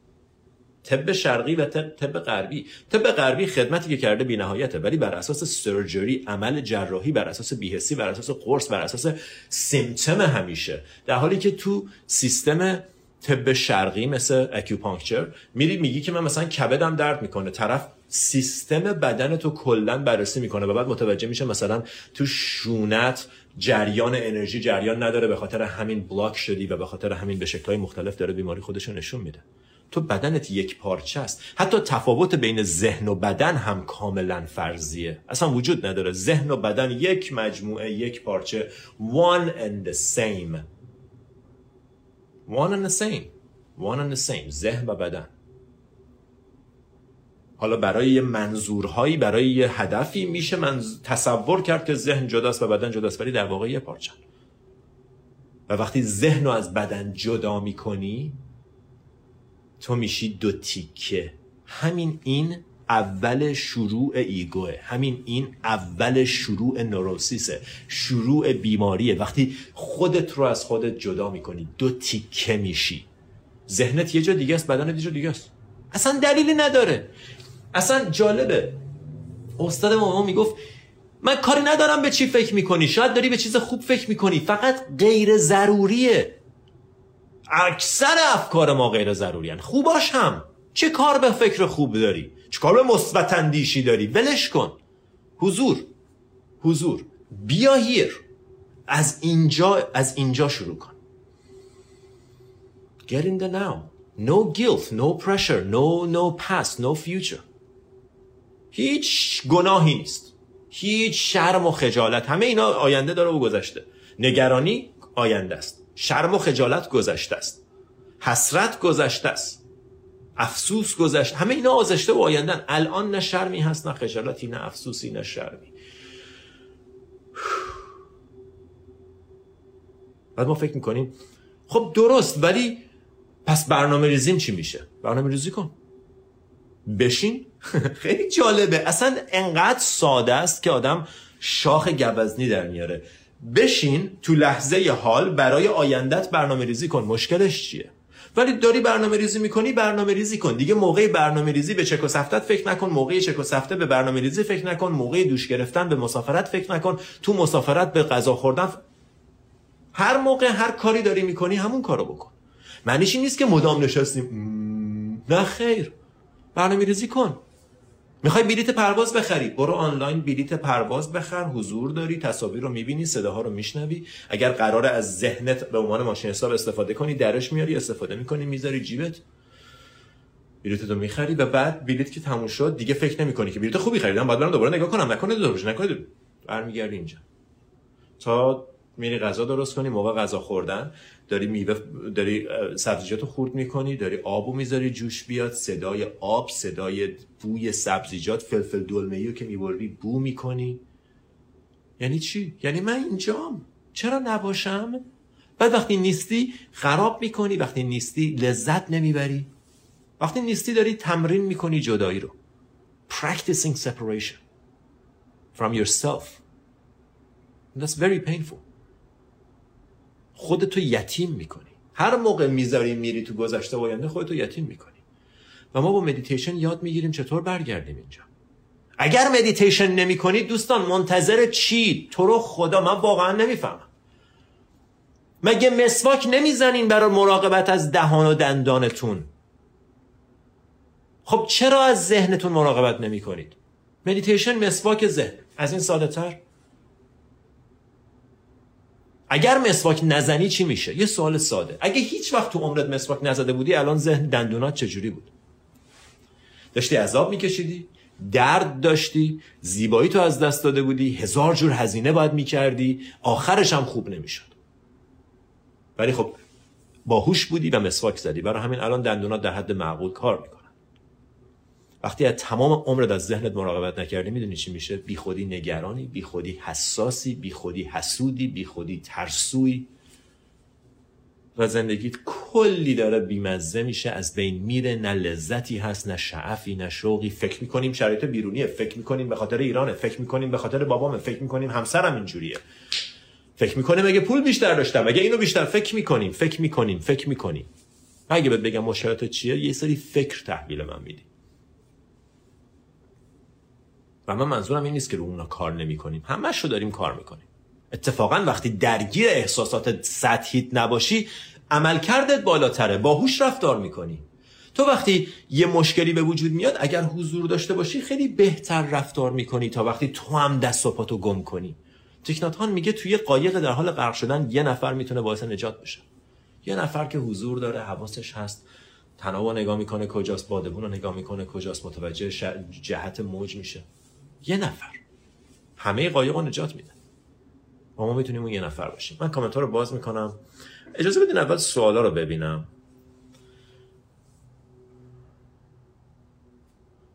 طب شرقی و طب غربی. طب غربی خدمتی که کرده بی نهایته ولی بر اساس سرجری عمل جراحی بر اساس بیهسی بر اساس قرص بر اساس سیمتم همیشه. در حالی که تو سیستم طب شرقی مثل اکیوپانکچر میری میگی که من مثلا کبدم درد می‌کنه. طرف سیستم بدن تو کلا بررسی می‌کنه و بعد متوجه میشه مثلا تو شونت جریان انرژی جریان نداره به خاطر همین بلاک شدی و به خاطر همین به شکلهای مختلف داره بیماری خودش نشون میده. تو بدنت یک پارچه است. حتی تفاوت بین ذهن و بدن هم کاملا فرضیه. اصلا وجود نداره. ذهن و بدن یک مجموعه یک پارچه. One and the same. One and the same. One and the same. ذهن و بدن. حالا برای یه منظورهایی برای یه هدفی میشه من تصور کرد که ذهن جداست و بدن جداست ولی در واقع یه پارچه. و وقتی ذهن رو از بدن جدا می‌کنی تو میشی دو تیکه. همین این اول شروع ایگوه. همین این اول شروع نوروسیسه. شروع بیماریه. وقتی خودت رو از خودت جدا می‌کنی دو تیکه میشی. ذهنت یه جا دیگه است بدنت یه جا دیگه است. اصلا دلیلی نداره. اصلا جالبه. استاد ما می‌گفت من کاری ندارم به چی فکر می‌کنی. شاید داری به چیز خوب فکر می‌کنی. فقط غیر ضروریه. اکثر افکار ما غیر ضروری خوباش هم. چه کار به فکر خوب داری؟ چه کار به مثبت اندیشی داری؟ ولش کن. حضور. حضور. بیا هیر از اینجا از اینجا شروع کن. Get in the now. No guilt no pressure no no past no future. هیچ گناهی نیست. هیچ شرم و خجالت. همه اینا آینده داره و گذشته. نگرانی آینده است. شرم و خجالت گذشته است. حسرت گذشته است. افسوس گذشته. همه اینا آزشته و آیندن الان نه شرمی هست نه خجالتی نه افسوسی نه شرمی. بعد ما فکر می‌کنیم خب درست ولی پس برنامه ریزیم چی میشه؟ برنامه ریزی کن. بشین. خیلی جالبه. اصلا انقدر ساده است که آدم شاخ گوزنی در میاره. بشین تو لحظه حال برای آیندت برنامه ریزی کن. مشکلش چیه؟ ولی داری برنامه ریزی می‌کنی برنامه ریزی کن. دیگه موقع برنامه ریزی به چک و سفتت فکر نکن. موقع چک و سفته به برنامه ریزی فکر نکن. موقع دوش گرفتن به مسافرت فکر نکن. تو مسافرت به غذا خوردن هر موقع هر کاری داری می‌کنی همون کارو بکن. معنیش نیست که مدام نشستیم نه خیر. برنامه ریزی کن. می‌خوای بلیت پرواز بخری؟ برو آنلاین بلیت پرواز بخر حضور داری تصاویر رو می‌بینی صداها رو میشنوی. اگر قرار از ذهنت به عنوان ماشین حساب استفاده کنی درش میاری استفاده می‌کنی می‌ذاری جیبت. بلیت رو می‌خری و بعد بلیت که تموم شد دیگه فکر نمی‌کنی که بلیت خوبی خریدم. بعد برم دوباره نگاه کنم. نکنه دوباره نکنه برمیگردی اینجا. تا میری غذا درست کنی موقع غذا خوردن. داری میوه داری سبزیجاتو خورد می‌کنی داری آبو می‌ذاری جوش بیاد صدای آب صدای بوی سبزیجات فلفل دلمه که می‌بری بو می‌کنی. یعنی چی؟ یعنی من اینجام. چرا نباشم؟ بعد وقتی نیستی خراب می‌کنی وقتی نیستی لذت نمی‌بری. وقتی نیستی داری تمرین می‌کنی جدایی رو. Practicing separation from yourself. And that's very painful. خودتو یتیم می‌کنی. هر موقع می‌ذاری میری تو گذشته و آینده خودتو یتیم می‌کنی. و ما با مدیتیشن یاد می‌گیریم چطور برگردیم اینجا. اگر مدیتیشن نمی کنید دوستان منتظر چی؟ تو رو خدا من واقعا نمی‌فهمم. مگه مسواک نمی‌زنین برای مراقبت از دهان و دندانتون؟ خب چرا از ذهنتون مراقبت نمی کنید مدیتیشن مسواک ذهن. از این ساده تر اگر مسواک نزنی چی میشه؟ یه سوال ساده. اگه هیچ وقت تو عمرت مسواک نزده بودی الان ذهن دندونات چجوری بود؟ داشتی عذاب میکشیدی درد داشتی زیبایی تو از دست داده بودی هزار جور هزینه باید می‌کردی آخرش هم خوب نمی‌شد. ولی خب باهوش بودی و مسواک زدی. برای همین الان دندونات در حد معقول کار می‌کنن. وقتی از تمام عمرت از ذهنت مراقبت نکردی می‌دونی چی میشه؟ بیخودی نگرانی بیخودی حساسی بیخودی حسودی بیخودی ترسوی. و زندگیت کلی داره بیمزه میشه از بین میره. نه لذتی هست نه شعفی نه شوقی. فکر می‌کنیم شرایط بیرونیه فکر می‌کنیم به خاطر ایرانه فکر می‌کنیم به خاطر بابامه فکر می‌کنیم همسرم اینجوریه. فکر می‌کنیم اگه پول بیشتر داشتم اگه اینو بیشتر فکر می‌کنیم فکر می‌کنیم فکر می‌کنیم. اگه بهت بگم مشکلات چیه یه سری فکر تحویل من میدی. و من منظورم این نیست که رو اونا کار نمی کنیم همش رو داریم کار می‌کنیم. اتفاقا وقتی درگیر احساسات سطحیت نباشی عملکردت بالاتره. باهوش رفتار می‌کنی. تو وقتی یه مشکلی به وجود میاد اگر حضور داشته باشی خیلی بهتر رفتار می‌کنی تا وقتی تو هم دست و پاتو گم کنی. تکناتان میگه توی قایق در حال غرق شدن یه نفر می‌تونه باعث نجات بشه. یه نفر که حضور داره حواسش هست. تناوا نگاه می‌کنه کجاست بادبون رو نگاه می‌کنه کجاست. متوجه جهت موج میشه. یه نفر. همه قایق رو نجات میده. و ما می‌تونیم اون یه نفر باشیم. من کامنت رو باز می‌کنم. اجازه بدین اول سوالا رو ببینم.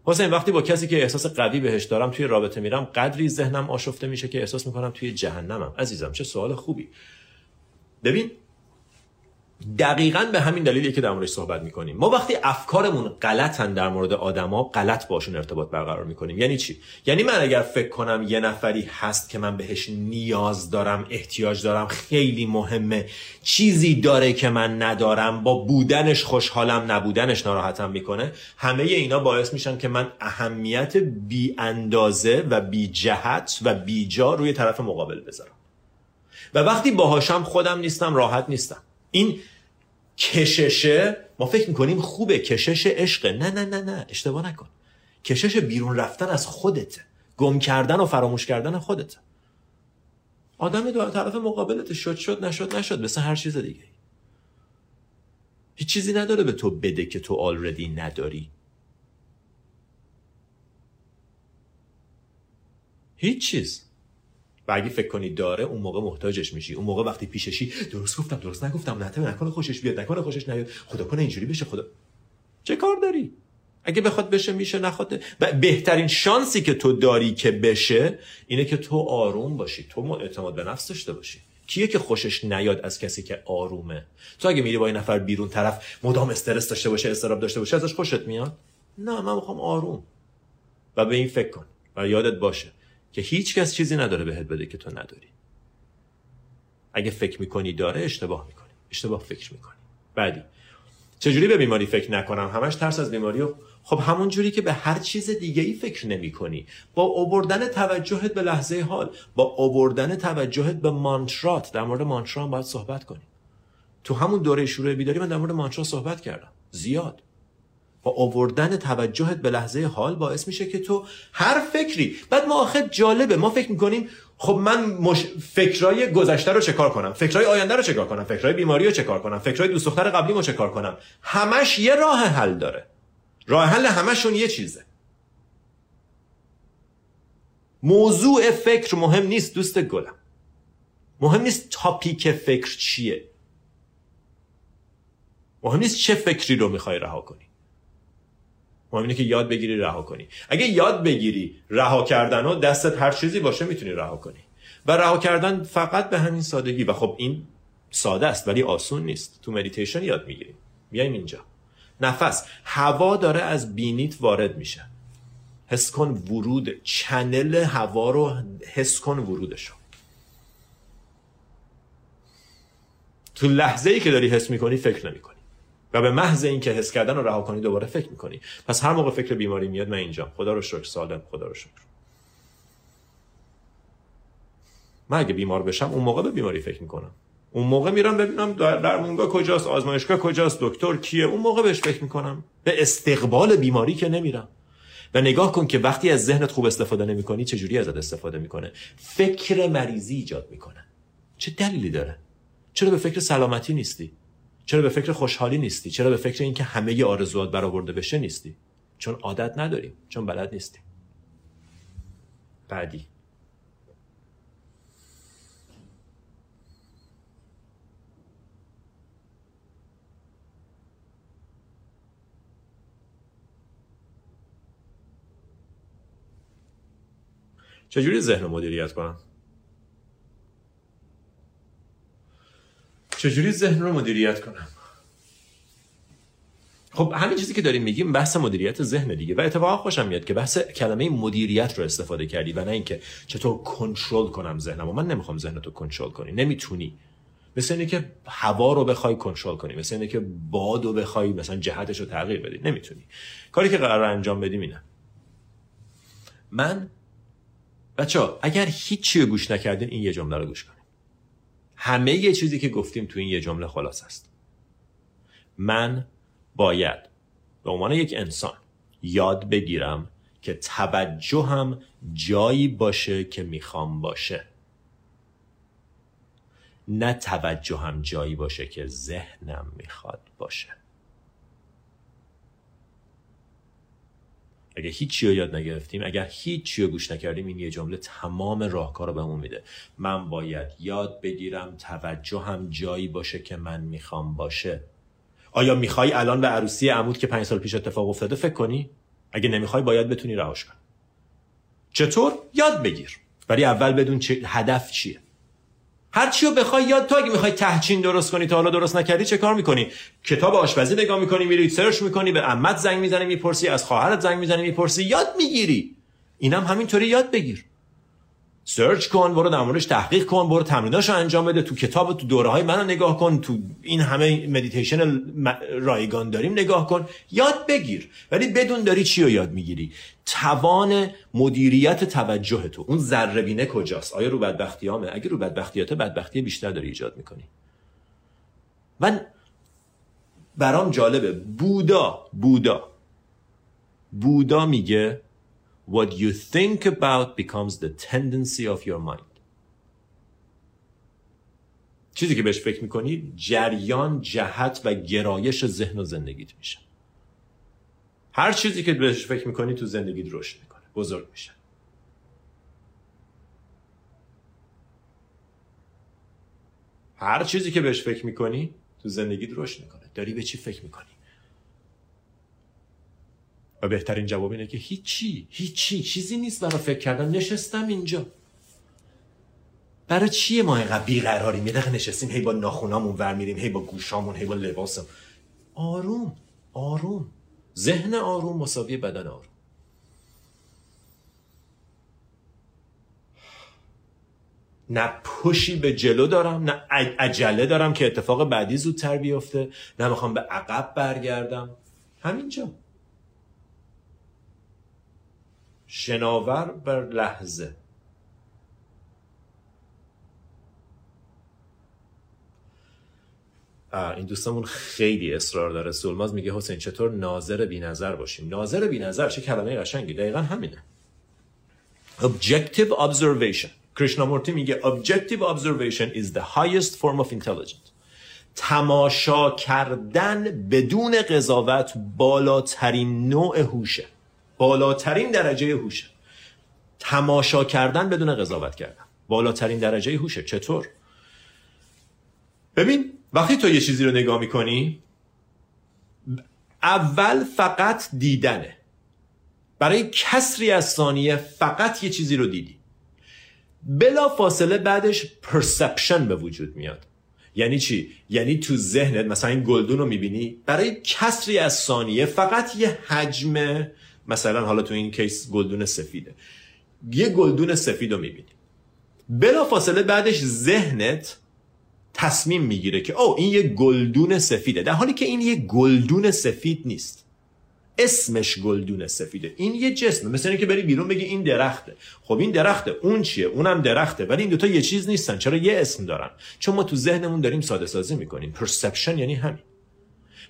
حسین وقتی با کسی که احساس قوی بهش دارم توی رابطه میرم قدری ذهنم آشفته میشه که احساس می‌کنم توی جهنمم. عزیزم چه سوال خوبی. ببین دقیقا به همین دلیلی که در موردش صحبت می‌کنیم. ما وقتی افکارمون غلطن در مورد آدما غلط باشون ارتباط برقرار می‌کنیم. یعنی چی؟ یعنی من اگر فکر کنم یه نفری هست که من بهش نیاز دارم احتیاج دارم خیلی مهمه چیزی داره که من ندارم با بودنش خوشحالم نبودنش ناراحتم می‌کنه همه اینا باعث میشن که من اهمیت بی اندازه و بی جهت و بی جا روی طرف مقابل بذارم. و وقتی باهاشم خودم نیستم راحت نیستم. این کششه ما فکر می‌کنیم خوبه کشش عشقه نه نه نه نه اشتباه نکن. کشش بیرون رفتن از خودته. گم کردن و فراموش کردن خودته. آدم دو طرف مقابلت شد شد نشد نشد. مثل هر چیز دیگه. هیچ چیزی نداره به تو بده که تو آلردی نداری. هیچ چیز. و اگه فکر کنی داره اون موقع محتاجش میشی. اون موقع وقتی پیششی درست گفتم درست نگفتم. نه نکنه خوشش بیاد نکنه خوشش نیاد. خدا کنه اینجوری بشه خدا. چه کار داری؟ اگه بخواد بشه میشه نخواد و بهترین شانسی که تو داری که بشه اینه که تو آروم باشی. تو اعتماد به نفس داشته باشی. کیه که خوشش نیاد از کسی که آرومه؟ تو اگه میری با این نفر بیرون طرف مدام استرس داشته باشه استراب داشته باشه ازش خوشت میاد؟ نه من می‌خوام آروم. و به این فکر کن. و یادت باشه. که هیچ کس چیزی نداره بهت بده که تو نداری. اگه فکر می‌کنی داره اشتباه می‌کنی. اشتباه فکر می‌کنی. بعدی چجوری به بیماری فکر نکنم؟ همش ترس از بیماری و خب همون جوری که به هر چیز دیگه ای فکر نمی کنی با اووردن توجهت به لحظه حال با اووردن توجهت به مانترات در مورد مانترا هم باید صحبت کنی تو همون دوره شروع بیداری من در مورد مانترا صحبت کردم. زیاد. با آوردن توجهت به لحظه حال باعث میشه که تو هر فکری بعد ما آخر جالبه ما فکر می‌کنیم خب من مش... فکرای گذشته رو چکار کنم؟ فکرای آینده رو چکار کنم؟ فکرای بیماری رو چکار کنم؟ فکرای دوست دختر قبلی رو چکار کنم؟ همش یه راه حل داره. راه حل همشون یه چیزه. موضوع فکر مهم نیست دوست گلم. مهم نیست topic فکر چیه. مهم نیست چه فکری رو می‌خوای رها کنی. مهم اینه که یاد بگیری رها کنی. اگه یاد بگیری رها کردن و دستت هر چیزی باشه می‌تونی رها کنی. و رها کردن فقط به همین سادگی. و خب این ساده است ولی آسون نیست. تو مدیتیشن یاد می‌گیریم بیایم اینجا. نفس. هوا داره از بینیت وارد میشه. حس کن ورود. چنل هوا رو حس کن ورودشو. تو لحظه ای که داری حس می‌کنی فکر نمی‌کنی. و به محض اینکه حس کردن رو رها کنی دوباره فکر می‌کنی. پس هر موقع فکر بیماری میاد من اینجا خدا رو شکر سالم. خدا رو شکر. من اگه بیمار بشم اون موقع به بیماری فکر می‌کنم. اون موقع میرم ببینم در مونگا کجاست آزمایشگاه کجاست دکتر کیه. اون موقع بهش فکر می‌کنم. به استقبال بیماری که نمیرم. و نگاه کن که وقتی از ذهنت خوب استفاده نمی‌کنی چجوری ازت استفاده می‌کنه؟ فکر مریضی ایجاد می‌کنه. چه دلیلی داره؟ چرا به فکر سلامتی نیستی؟ چرا به فکر خوشحالی نیستی؟ چرا به فکر اینکه همه آرزوات برآورده بشه نیستی؟ چون عادت نداریم چون بلد نیستیم. بعدی. چجوری ذهن مدیریت کنم؟ چجوری ذهن رو مدیریت کنم؟ خب همین چیزی که داریم میگیم بحث مدیریت ذهن دیگه و اتفاقا خوشم میاد که بحث کلمه مدیریت رو استفاده کردی و نه اینکه چطور کنترل کنم ذهنم و من نمی‌خوام ذهن رو کنترل کنی نمی‌تونی. مثل اینه که هوا رو بخوای کنترل کنی مثل اینه که باد رو بخوای مثلا جهتش رو تغییر بدی. نمی‌تونی. کاری که قرار انجام بدیم اینه. من بچه اگر هیچی رو گوش نکردین این یه جمله رو گوش کنید همه یه چیزی که گفتیم تو این یه جمله خلاص است. من باید به عنوان یک انسان یاد بگیرم که توجهم جایی باشه که می‌خوام باشه. نه توجهم جایی باشه که ذهنم می‌خواد باشه. اگه هیچی رو یاد نگرفتیم اگر هیچی رو گوش نکردیم این یه جمله تمام راهکار رو بهمون میده. من باید یاد بگیرم توجه هم جایی باشه که من می‌خوام باشه. آیا می‌خوای الان به عروسی عمود که پنج سال پیش اتفاق افتاده فکر کنی؟ اگه نمی‌خوای باید بتونی رهاش کنی چطور؟ یاد بگیر. ولی اول بدون چه هدف چیه؟ هر چی بخوای یاد تو اگه می‌خوای تهچین درست کنی تا حالا درست نکردی چه کار می‌کنی؟ کتاب آشپزی نگاه می‌کنی میری سرچ می‌کنی به عمت زنگ می‌زنی می‌پرسی از خواهرت زنگ می‌زنی می‌پرسی یاد می‌گیری. اینم همینطوری یاد بگیر. سرچ کن برو در موردش تحقیق کن برو تمریناشو انجام بده تو کتاب تو دوره های منو نگاه کن تو این همه مدیتیشن رایگان داریم نگاه کن. یاد بگیر. ولی بدون داری چی رو یاد می‌گیری؟ توان مدیریت توجهتو. اون ذره کجاست؟ آیا رو بدبختیامه؟ اگه رو بدبختیاته بدبختی بیشتر داری ایجاد می‌کنی. من برام جالبه. بودا بودا. بودا میگه what you think about becomes the tendency of your mind. چیزی که بهش فکر می‌کنی جریان جهت و گرایش ذهن و زندگیت میشه. هر چیزی که بهش فکر می‌کنی تو زندگیت رشد می‌کنه بزرگ میشه. هر چیزی که بهش فکر می‌کنی تو زندگیت رشد می‌کنه. داری به چی فکر می‌کنی؟ و بهترین جواب اینه که هیچی هیچی چیزی نیست برای فکر کردن. نشستم اینجا. برای چیه ما اینقدر بیقراریم؟ یه دقیقه نشستیم هی با ناخونامون ور میریم هی با گوشامون هی با لباسم. آروم آروم. ذهن آروم مساوی بدن آروم. نه پشی به جلو دارم نه عجله دارم که اتفاق بعدی زودتر بیفته. نه می‌خوام به عقب برگردم. همینجا. شناور بر لحظه. این دوستمون خیلی اصرار داره. سولماز میگه حسین چطور ناظر بی نظر باشیم؟ ناظر بی نظر چه کلمه قشنگی. دقیقا همینه. Objective observation. کرشنامورتی میگه objective observation is the highest form of intelligence. تماشا کردن بدون قضاوت بالاترین نوع هوشه. بالاترین درجه هوشه. تماشا کردن بدون قضاوت کردن. بالاترین درجه هوشه. چطور؟ ببین وقتی تو یه چیزی رو نگاه می‌کنی اول فقط دیدنه. برای کسری از ثانیه فقط یه چیزی رو دیدی. بلافاصله بعدش perception به وجود میاد. یعنی چی؟ یعنی تو ذهنت مثلا این گلدون رو می‌بینی برای کسری از ثانیه فقط یه حجم مثلا حالا تو این case گلدون سفیده. یه گلدون سفید رو می‌بینی. بلافاصله بعدش ذهنت تصمیم می‌گیره که oh این یه گلدون سفیده. در حالی که این یه گلدون سفید نیست. اسمش گلدون سفیده. این یه جسمه مثل اینکه بری بیرون بگی این درخته. خب این درخته. اون چیه؟ اونم درخته. ولی این دوتا یه چیز نیستن. چرا یه اسم دارن؟ چون ما تو ذهنمون داریم ساده سازی می‌کنیم. پرسپشن یعنی همین.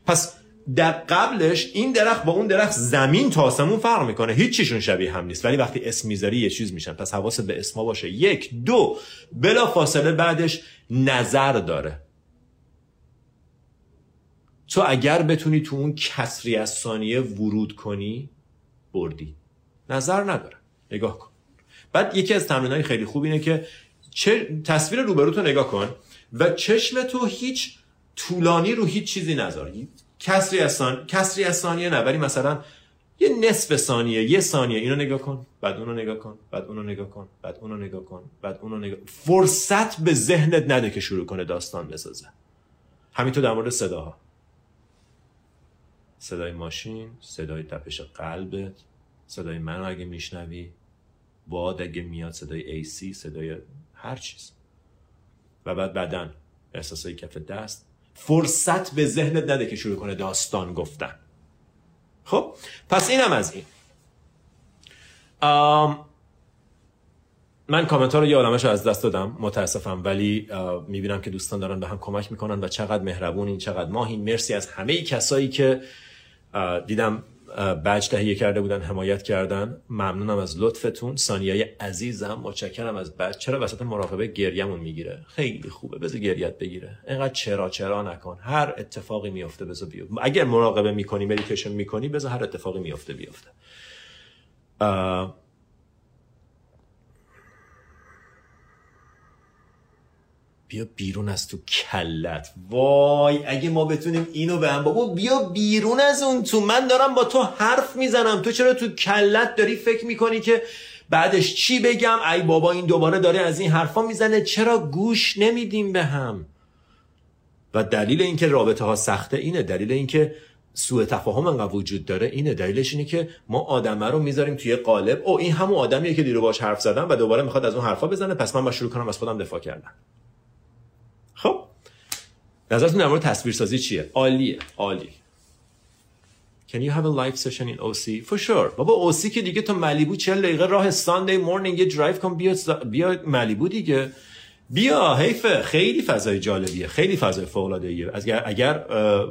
پس در قبلش این درخت با اون درخت زمین تا آسمون فرق می‌کنه. هیچ چیشون شبیه هم نیست. ولی وقتی اسم می‌ذاری یه چیز میشن. پس حواست به اسما باشه. یک دو بلا فاصله بعدش نظر داره. تو اگر بتونی تو اون کسری از ثانیه ورود کنی بردی. نظر نداره. نگاه کن. بعد یکی از تمرین های خیلی خوب اینه که چه تصویر روبرو تو نگاه کن و چشم تو هیچ طولانی رو هیچ چیزی نذار. کسری از کسری از ثانیه نه ولی مثلا یه نصف ثانیه یه ثانیه اینو نگاه کن بعد اونو نگاه کن بعد اونو نگاه کن بعد اونو نگاه کن بعد اونو نگاه فرصت به ذهنت نده که شروع کنه داستان بسازه. همینطور در مورد صداها. صدای ماشین صدای تپش قلبت صدای من اگه میشنوی باد اگه میاد صدای AC صدای هر چیز. و بعد بدن احساسای کف دست فرصت به ذهنت نده که شروع کنه داستان گفتن. خب پس اینم از این. من کامنت ها رو یه عالمش رو از دست دادم متاسفم ولی می‌بینم که دوستان دارن به هم کمک می‌کنن و چقدر مهربونین چقدر ماهین. مرسی از همه کسایی که دیدم بچ تهیه کرده بودن حمایت کردن. ممنونم از لطفتون. ثانیه عزیزم متشکرم از بچ چرا وسط مراقبه گریمون می‌گیره؟ خیلی خوبه. بذار گریت بگیره. اینقدر چرا چرا نکن. هر اتفاقی میفته بذار بیفته. اگر مراقبه می‌کنی مدیتیشن می‌کنی بذار هر اتفاقی میفته بیفته. بیا بیرون از تو کلت. وای اگه ما بتونیم اینو به هم بابا بیا بیرون از اون تو. من دارم با تو حرف می‌زنم. تو چرا تو کلت داری فکر می‌کنی که بعدش چی بگم؟ ای بابا این دوباره داره از این حرفا می‌زنه. چرا گوش نمیدیم به هم؟ و دلیل اینکه رابطه ها سخته اینه. دلیل اینکه سوء تفاهم انقدر وجود داره اینه. دلیلش اینه که ما آدمه رو می‌ذاریم توی قالب. او این همون آدمیه که دیرو باش حرف زدم و دوباره می‌خواد از اون حرفا بزنه. پس من با شروع کنم از خودم دفاع کردن. خب نظرتون در مورد تصویرسازی چیه؟ عالیه عالی. Can you have a live session in OC? For sure. بابا OC که دیگه تو ملیبو 40 دقیقه راه Sunday morning یه درایو کن بیا بیا ملیبو دیگه. بیا حیفه. خیلی فضای جالبیه. خیلی فضای فوق العاده ایه اگر اگر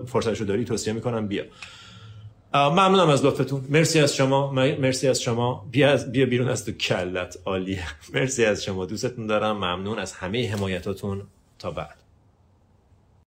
فرصتشو داری توصیه می‌کنم بیا. ممنونم از لطفتون. مرسی از شما. مرسی از شما. بیا بیا بیرون از تو کلت. عالیه. مرسی از شما. دوستتون دارم. ممنون از همه حمایتاتون. تا بعد.